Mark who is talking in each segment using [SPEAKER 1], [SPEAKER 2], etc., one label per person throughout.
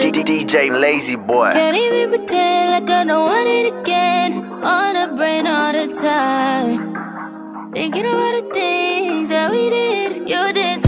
[SPEAKER 1] DJ Lazzzy Boy.
[SPEAKER 2] Can't even pretend like I don't want it again. On the brain all the time. Thinking about the things that we did. You did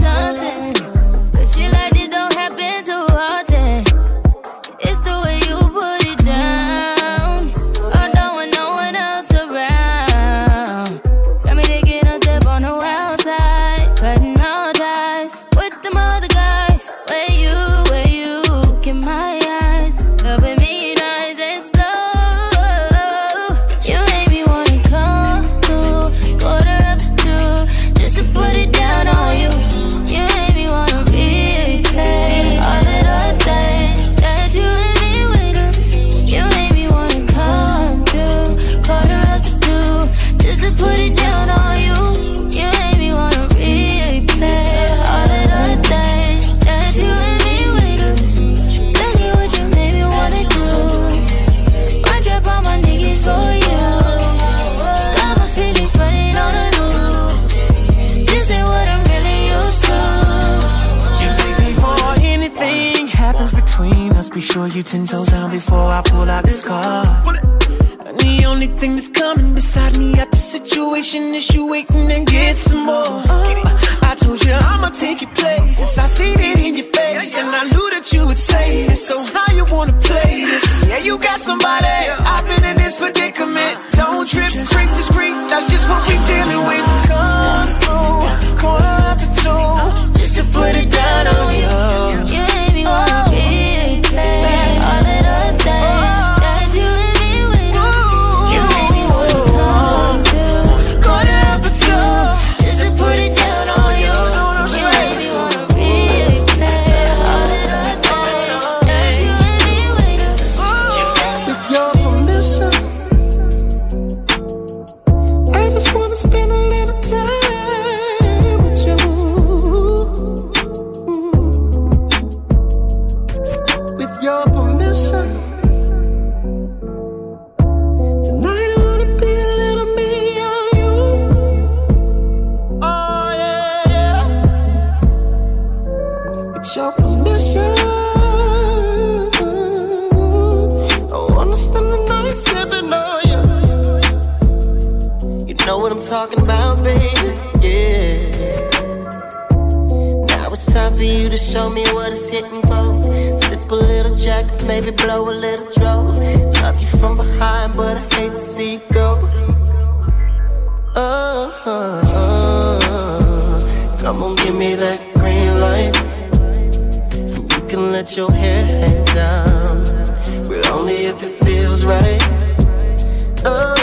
[SPEAKER 3] ten toes down before I pull out this car. And the only thing that's coming beside me at the situation is you waiting and get some more. I told you I'ma take your places. I seen it in your face, and I knew that you would say this. So how you wanna play this? Yeah, you got somebody. I've been in this predicament. Don't trip, creep discreet. That's just what we dealing with. Come through, quarter after two.
[SPEAKER 2] Just to put it down on you. Come on,
[SPEAKER 3] give me that green light. And you can let your hair hang down, but only
[SPEAKER 4] if it feels right. Oh.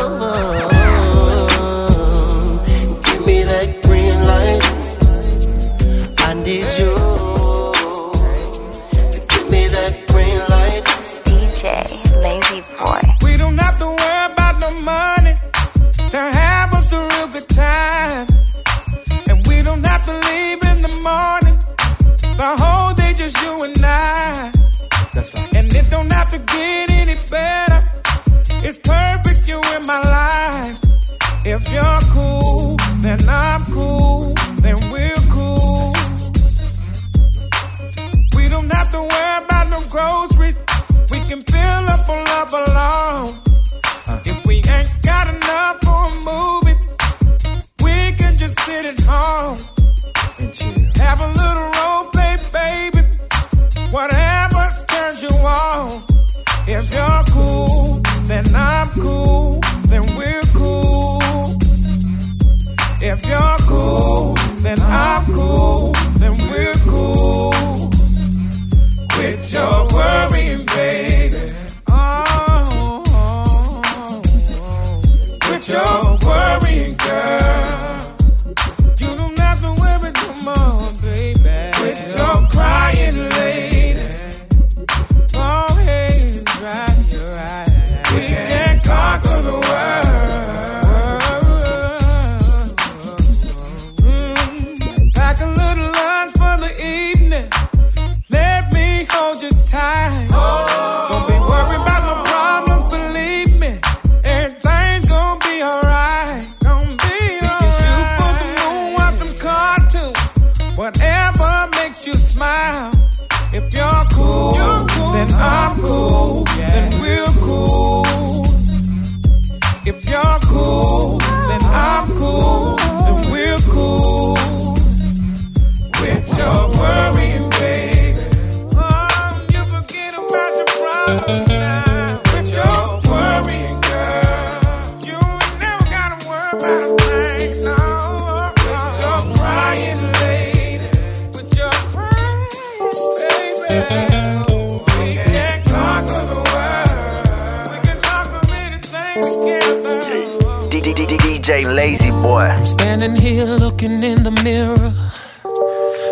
[SPEAKER 1] boy.
[SPEAKER 5] I'm standing here looking in the mirror,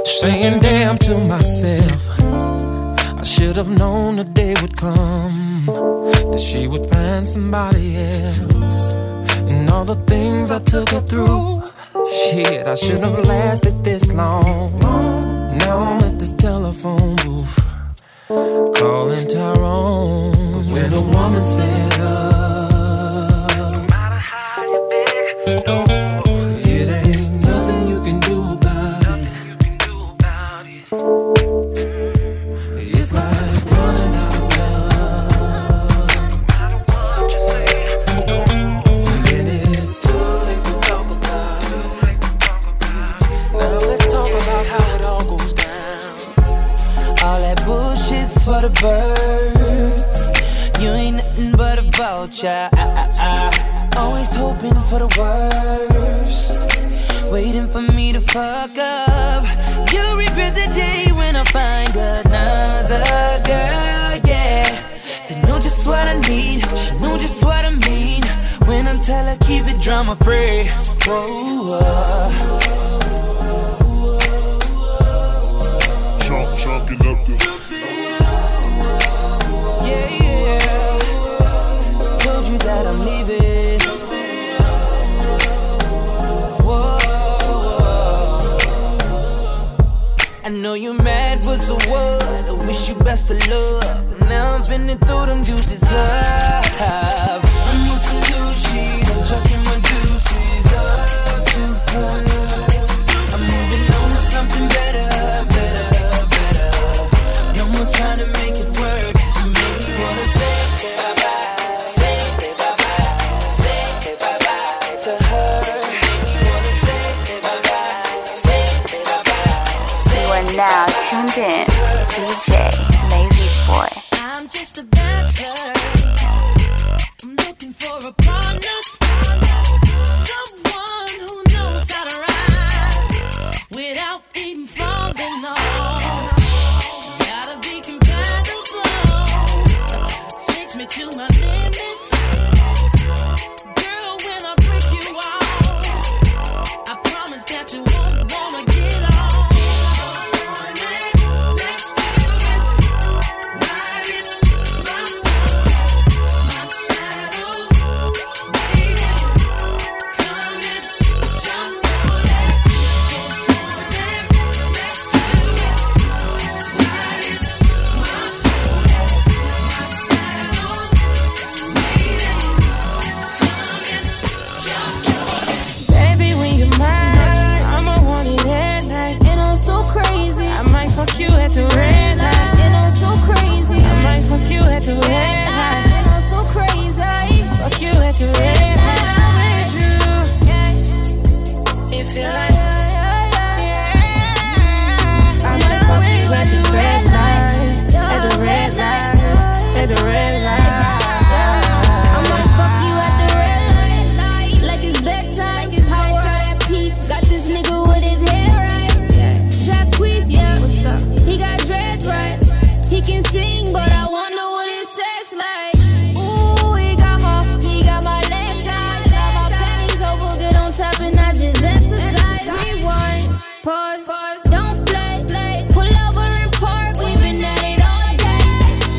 [SPEAKER 5] saying damn to myself. I should have known the day would come that she would find somebody else. And all the things I took her through, shit, I should have lasted this long. Now I'm at this telephone booth, calling Tyrone. Cause when a woman's fed up. love. pause. pause. Don't play, play. Pull over and park. We've been at it all
[SPEAKER 6] day.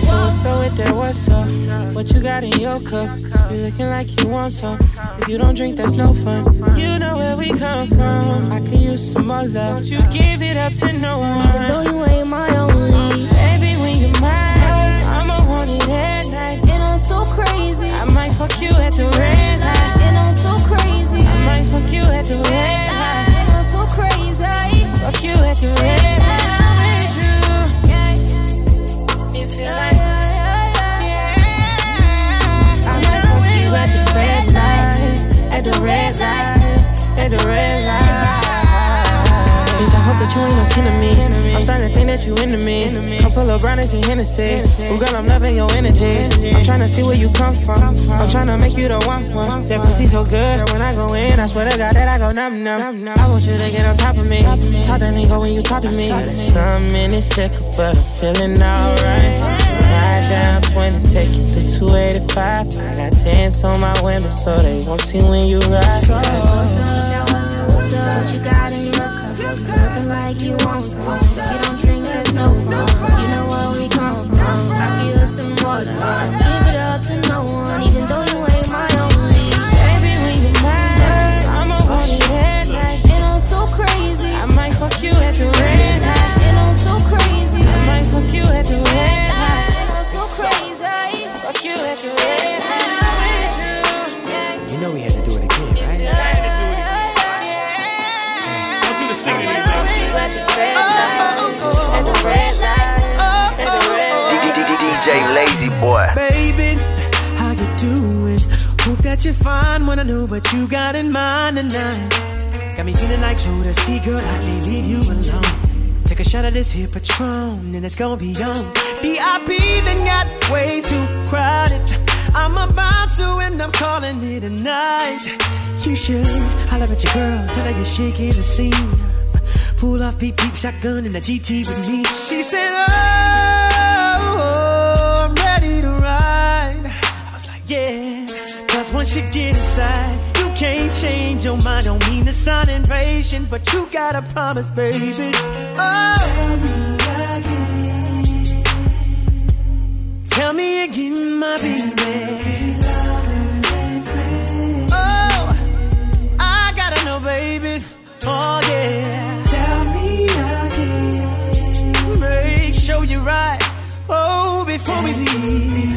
[SPEAKER 6] So,
[SPEAKER 7] so with that, what's
[SPEAKER 3] up? What you got in your cup? You looking like you want some. If you don't drink, that's no fun. You know where we come from. I could use some more love. Don't you give it up to no one.
[SPEAKER 2] Even though you ain't my only.
[SPEAKER 3] Baby, when you're mine, I'ma want it at night.
[SPEAKER 2] And I'm so crazy.
[SPEAKER 3] I might fuck you at the red light.
[SPEAKER 2] And I'm so crazy.
[SPEAKER 3] I might fuck you at the red light.
[SPEAKER 2] And I'm so crazy.
[SPEAKER 3] Fuck you at the red
[SPEAKER 2] red light. At the red light. At the red light.
[SPEAKER 3] Bitch, you ain't no kin to me. I'm starting to think that you into me. Come full of brownies and Hennessy. Ooh, girl, I'm loving your energy. I'm trying to see where you come from. I'm trying to make you the one one. That pussy so good. When I go in, I swear to God that I go numb numb. I want you to get on top of me. Talk that lingo when you talk to me. In this liquor, but I'm feeling alright. Ride down 20, take you to 285. I got tents on my window so they won't see when you ride.
[SPEAKER 2] What you got in your cup? Looking like you want some. You don't drink, there's no fun. You know where we come from. I give us some water. Give it up to no one, even though you ain't my only.
[SPEAKER 3] Baby, when you're mine, I'ma want it night.
[SPEAKER 2] And I'm so crazy.
[SPEAKER 3] I might fuck you at the red light.
[SPEAKER 2] And I'm so crazy.
[SPEAKER 3] I might fuck you at the red light.
[SPEAKER 1] Lazzzy Boy.
[SPEAKER 3] Baby, how you doing? Hope that you're fine. Wanna know what you got in mind tonight. Got me feeling like Joe see, girl. I can't leave you alone. Take a shot of this here Patron, and it's gonna be on. VIP then got way too crowded. I'm about to end up calling it a night. You should holler at your girl, tell her you're shaking the scene. Pull off beep beep shotgun in the GT with me. She said, Oh, Cause once you get inside, you can't change your mind. Don't mean to sound impatient, but you gotta promise, baby. Oh, tell me again, my baby. Oh, I gotta know, baby. Oh, yeah. Tell me again. Make sure you're right. Oh, before we leave.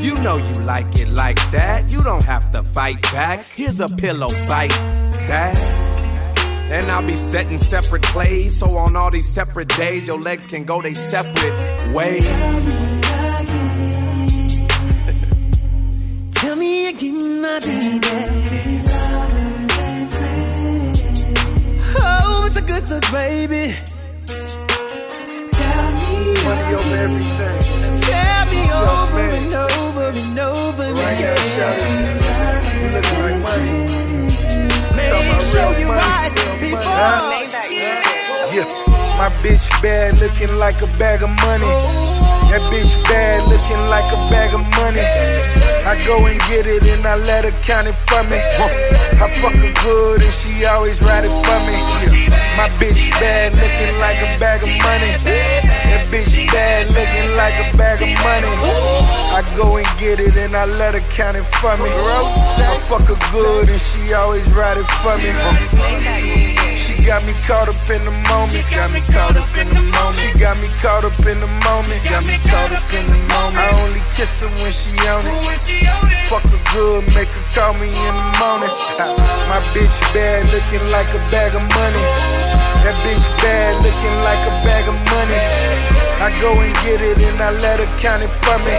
[SPEAKER 8] You know you like it like that. You don't have to fight back. Here's a pillow fight that. And I'll be setting separate plays. So on all these separate days, your legs can go they separate ways.
[SPEAKER 3] Tell me again, my baby. Oh, it's a good look, baby. Tell me,
[SPEAKER 8] Money over everything.
[SPEAKER 3] tell me over and over and over
[SPEAKER 8] Right here,
[SPEAKER 3] again.
[SPEAKER 8] Shelly. You looking like money.
[SPEAKER 3] Make
[SPEAKER 8] about
[SPEAKER 3] sure you
[SPEAKER 8] money,
[SPEAKER 3] right
[SPEAKER 8] real money,
[SPEAKER 3] before.
[SPEAKER 8] huh?
[SPEAKER 9] Yeah, my bitch bad, looking like a bag of money. That bitch bad, looking like a bag of money. I go and get it and I let her count it for me. I fuck her good and she always ride it for me. Yeah. My bitch bad, looking like a bag of money. That bitch bad, looking like a bag of money. I go and get it and I let her count it for me. I fuck her good and she always ride it for me. She got me caught up in the moment. She Got me caught up in the moment. She got me caught up in the moment. Got me caught up in the moment. I only kiss her when she on it. Fuck her good, make her call me in the morning. Uh, my bitch bad, looking like a bag of money. That bitch bad, looking like a bag of money. I go and get it and I let her count it for me.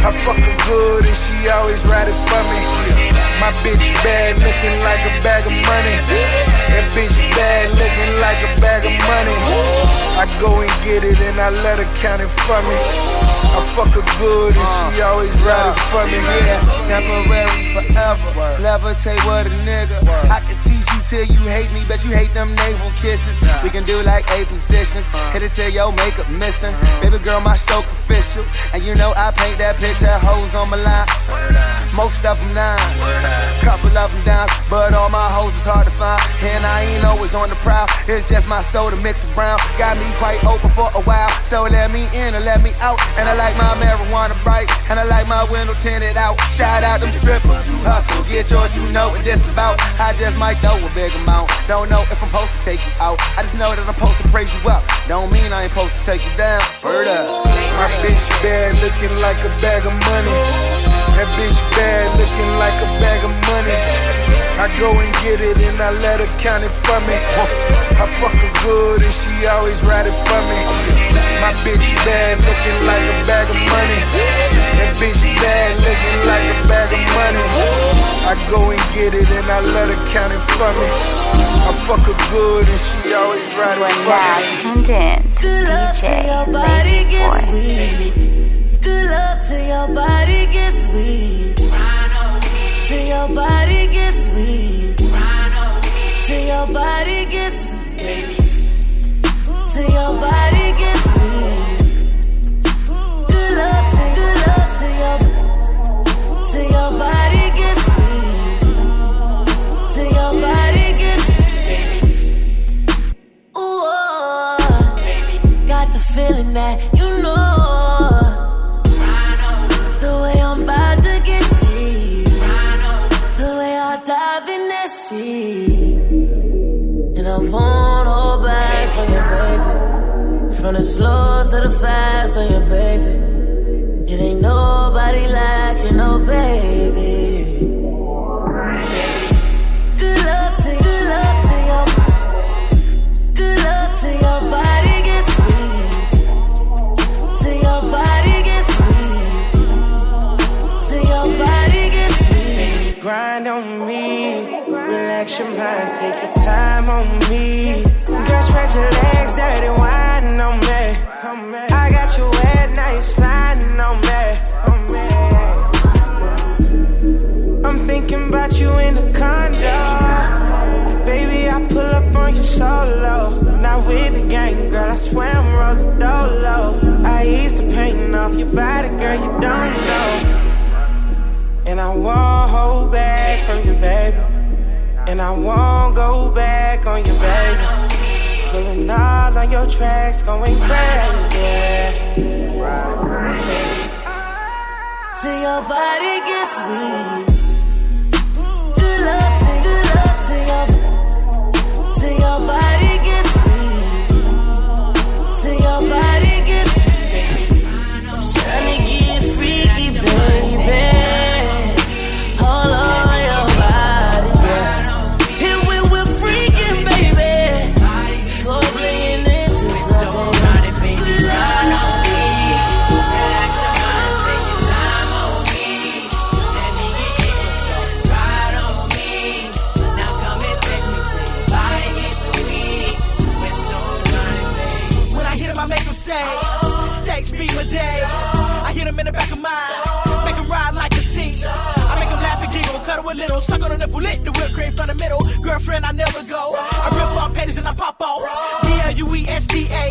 [SPEAKER 9] I fuck her good and she always ride it for me. My bitch bad, looking like a bag of money. That bitch bad, looking like a bag of money. I go and get it and I let her count it for me. I fuck her good and she always ride it for me.
[SPEAKER 10] Yeah, temporary forever. Levitate with a nigga. I can teach you till you hate me, but you hate them naval kisses. We can do like eight positions. Hit it till your makeup missing. Baby girl, my stroke official. And you know I paint that picture, hoes on my line. Most of them nines, couple of them downs, but all my hoes is hard to find. And I ain't always on the prowl. It's just my soda mixed with brown. Got me quite open for a while, so let me in or let me out. And I like my marijuana bright, and I like my window tinted out. Shout out them strippers hustle, get yours, you know what this about. I just might throw a big amount. Don't know if I'm supposed to take you out. I just know that I'm supposed to praise you up. Don't mean I ain't supposed to take you down. Word up.
[SPEAKER 9] My bitch bad, looking like a bag of money. That bitch bad, looking like a bag of money. I go and get it and I let her count it for me. I fuck her good and she always ride it for me. My bitch bad, looking like a bag of money. That bitch bad, looking like a bag of money. I go and get it and I let her count it for me. I fuck her good and she always ride it for
[SPEAKER 11] Now
[SPEAKER 9] me.
[SPEAKER 11] tuned in to
[SPEAKER 12] Good love till your
[SPEAKER 11] DJ
[SPEAKER 12] body Lazzzy
[SPEAKER 11] Boy.
[SPEAKER 12] Good love till your body gets weak. Till your body gets weak. Till your body gets weak. Till your body the fast on you, baby. It ain't nobody like you, no baby. Good to good to your Good till your body weak. Till your body weak. Till your body weak.
[SPEAKER 13] Grind on me, relax your mind, take your time on me. Girl, stretch your legs, solo. Not with the gang, girl, I swear I'm rolling dolo. I ease the pain off your body, girl, you don't know. And I won't hold back from you, baby. And I won't go back on you, baby. Pulling all on your tracks, going crazy.
[SPEAKER 12] Till your body gets weak.
[SPEAKER 14] In the back of mine, make him ride like a seat. I make him laugh and giggle, cuddle a little, suck on the nipple, lit the whipped cream from the middle. Girlfriend, I never go. I rip off panties and I pop off. B L U E S D A.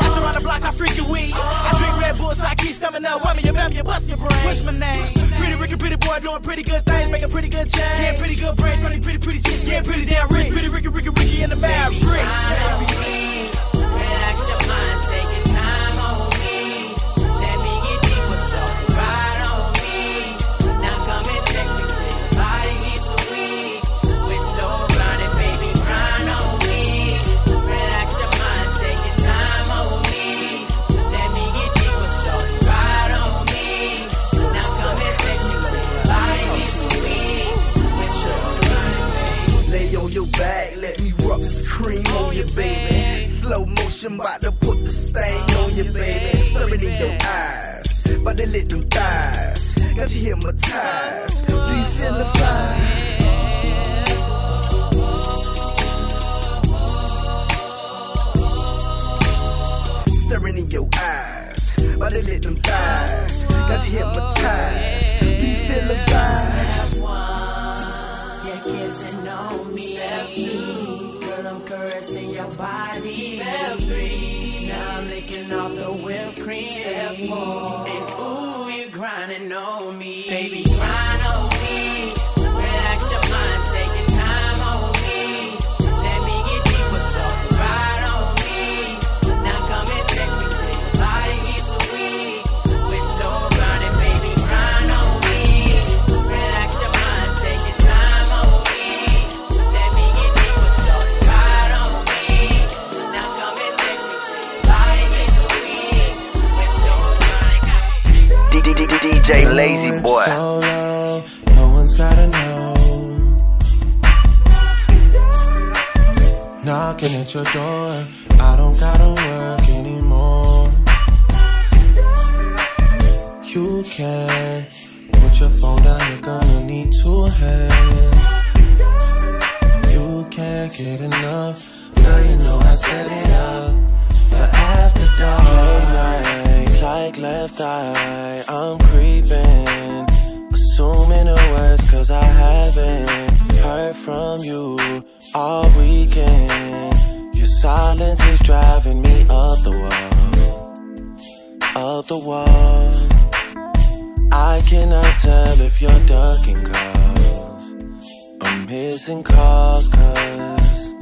[SPEAKER 14] That's around the block, I freaking weed. I drink Red Bull, so I keep stomach up. Woman, you bam, you bust your brain. What's my name? Pretty Ricky, pretty boy, doing pretty good things, making pretty good change. Yeah, pretty good brain, funny, pretty, pretty chicks, yeah, pretty damn rich. Pretty Ricky, Ricky, Ricky in the Maverick.
[SPEAKER 10] Lay Slow motion, bout to put the stain on you, baby. Staring in your eyes, but they lit them thighs. Got you hypnotized. Do you feel the vibe?
[SPEAKER 11] staring in your eyes. Why they let them thighs? Got you hypnotized. Be feeling
[SPEAKER 3] Step one, caressing your body. Step three, now I'm licking off the whipped cream. Step four, and ooh, you're grinding on me. Baby, grind
[SPEAKER 1] Boy.
[SPEAKER 15] Solo, no one's gotta know. Knocking at your door, I don't gotta work anymore. You can put your phone down, you're gonna need two hands. You can't get enough, girl, you know I set it up for after dark. Late night, like left eye, I'm creeping. Assuming the worst, cause I haven't heard from you all weekend. Your silence is driving me up the wall, up the wall. I cannot tell if you're ducking calls or missing calls, cause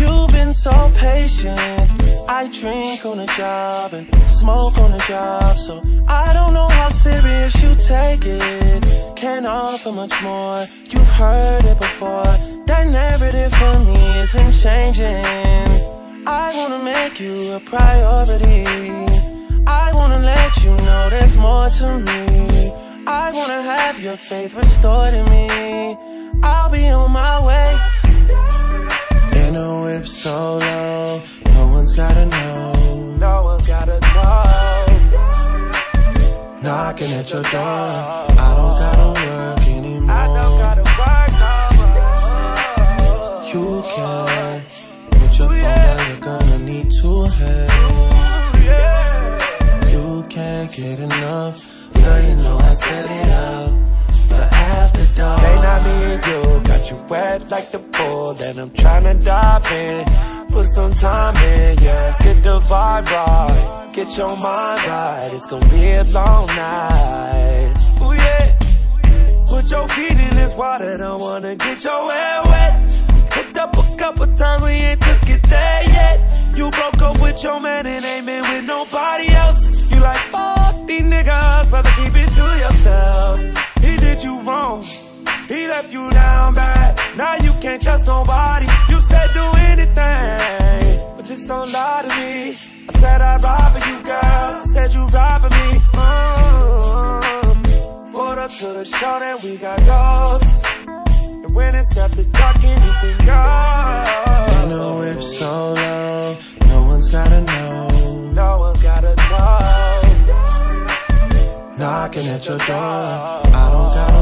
[SPEAKER 15] you've been so patient. I drink on the job and smoke on the job, so I don't know how serious you take it. Can't offer much more, you've heard it before. That narrative for me isn't changing. I wanna make you a priority. I wanna let you know there's more to me. I wanna have your faith restored in me. I'll be on my way. In a whip solo, one's gotta know. No one's gotta know. Knocking at your door, I don't gotta work anymore. I don't gotta work no more. You can put your phone down, you're gonna need two hands. You can't get enough, girl, you know I set it up for after dark.
[SPEAKER 16] They not me and you, got you wet like the pool, and I'm tryna dive in. Put some time in, yeah. Get the vibe right, get your mind right. It's gonna be a long night. Ooh yeah. Put your feet in this water, don't wanna get your hair wet. Hooked up a couple times, we ain't took it there yet. You broke up with your man and ain't been with nobody else. You like fuck these niggas, rather keep it to yourself. He did you wrong. He left you down bad. Now you can't trust nobody. You said do anything, but just don't lie to me. I said I'd ride for you, girl. Said you'd ride for me. Mm. Pulled up to the show, then we got ghosts. And when it's after dark, anything goes.
[SPEAKER 15] In a whip solo, no one's gotta know.
[SPEAKER 16] No one's gotta know.
[SPEAKER 15] Knocking at your door, I don't gotta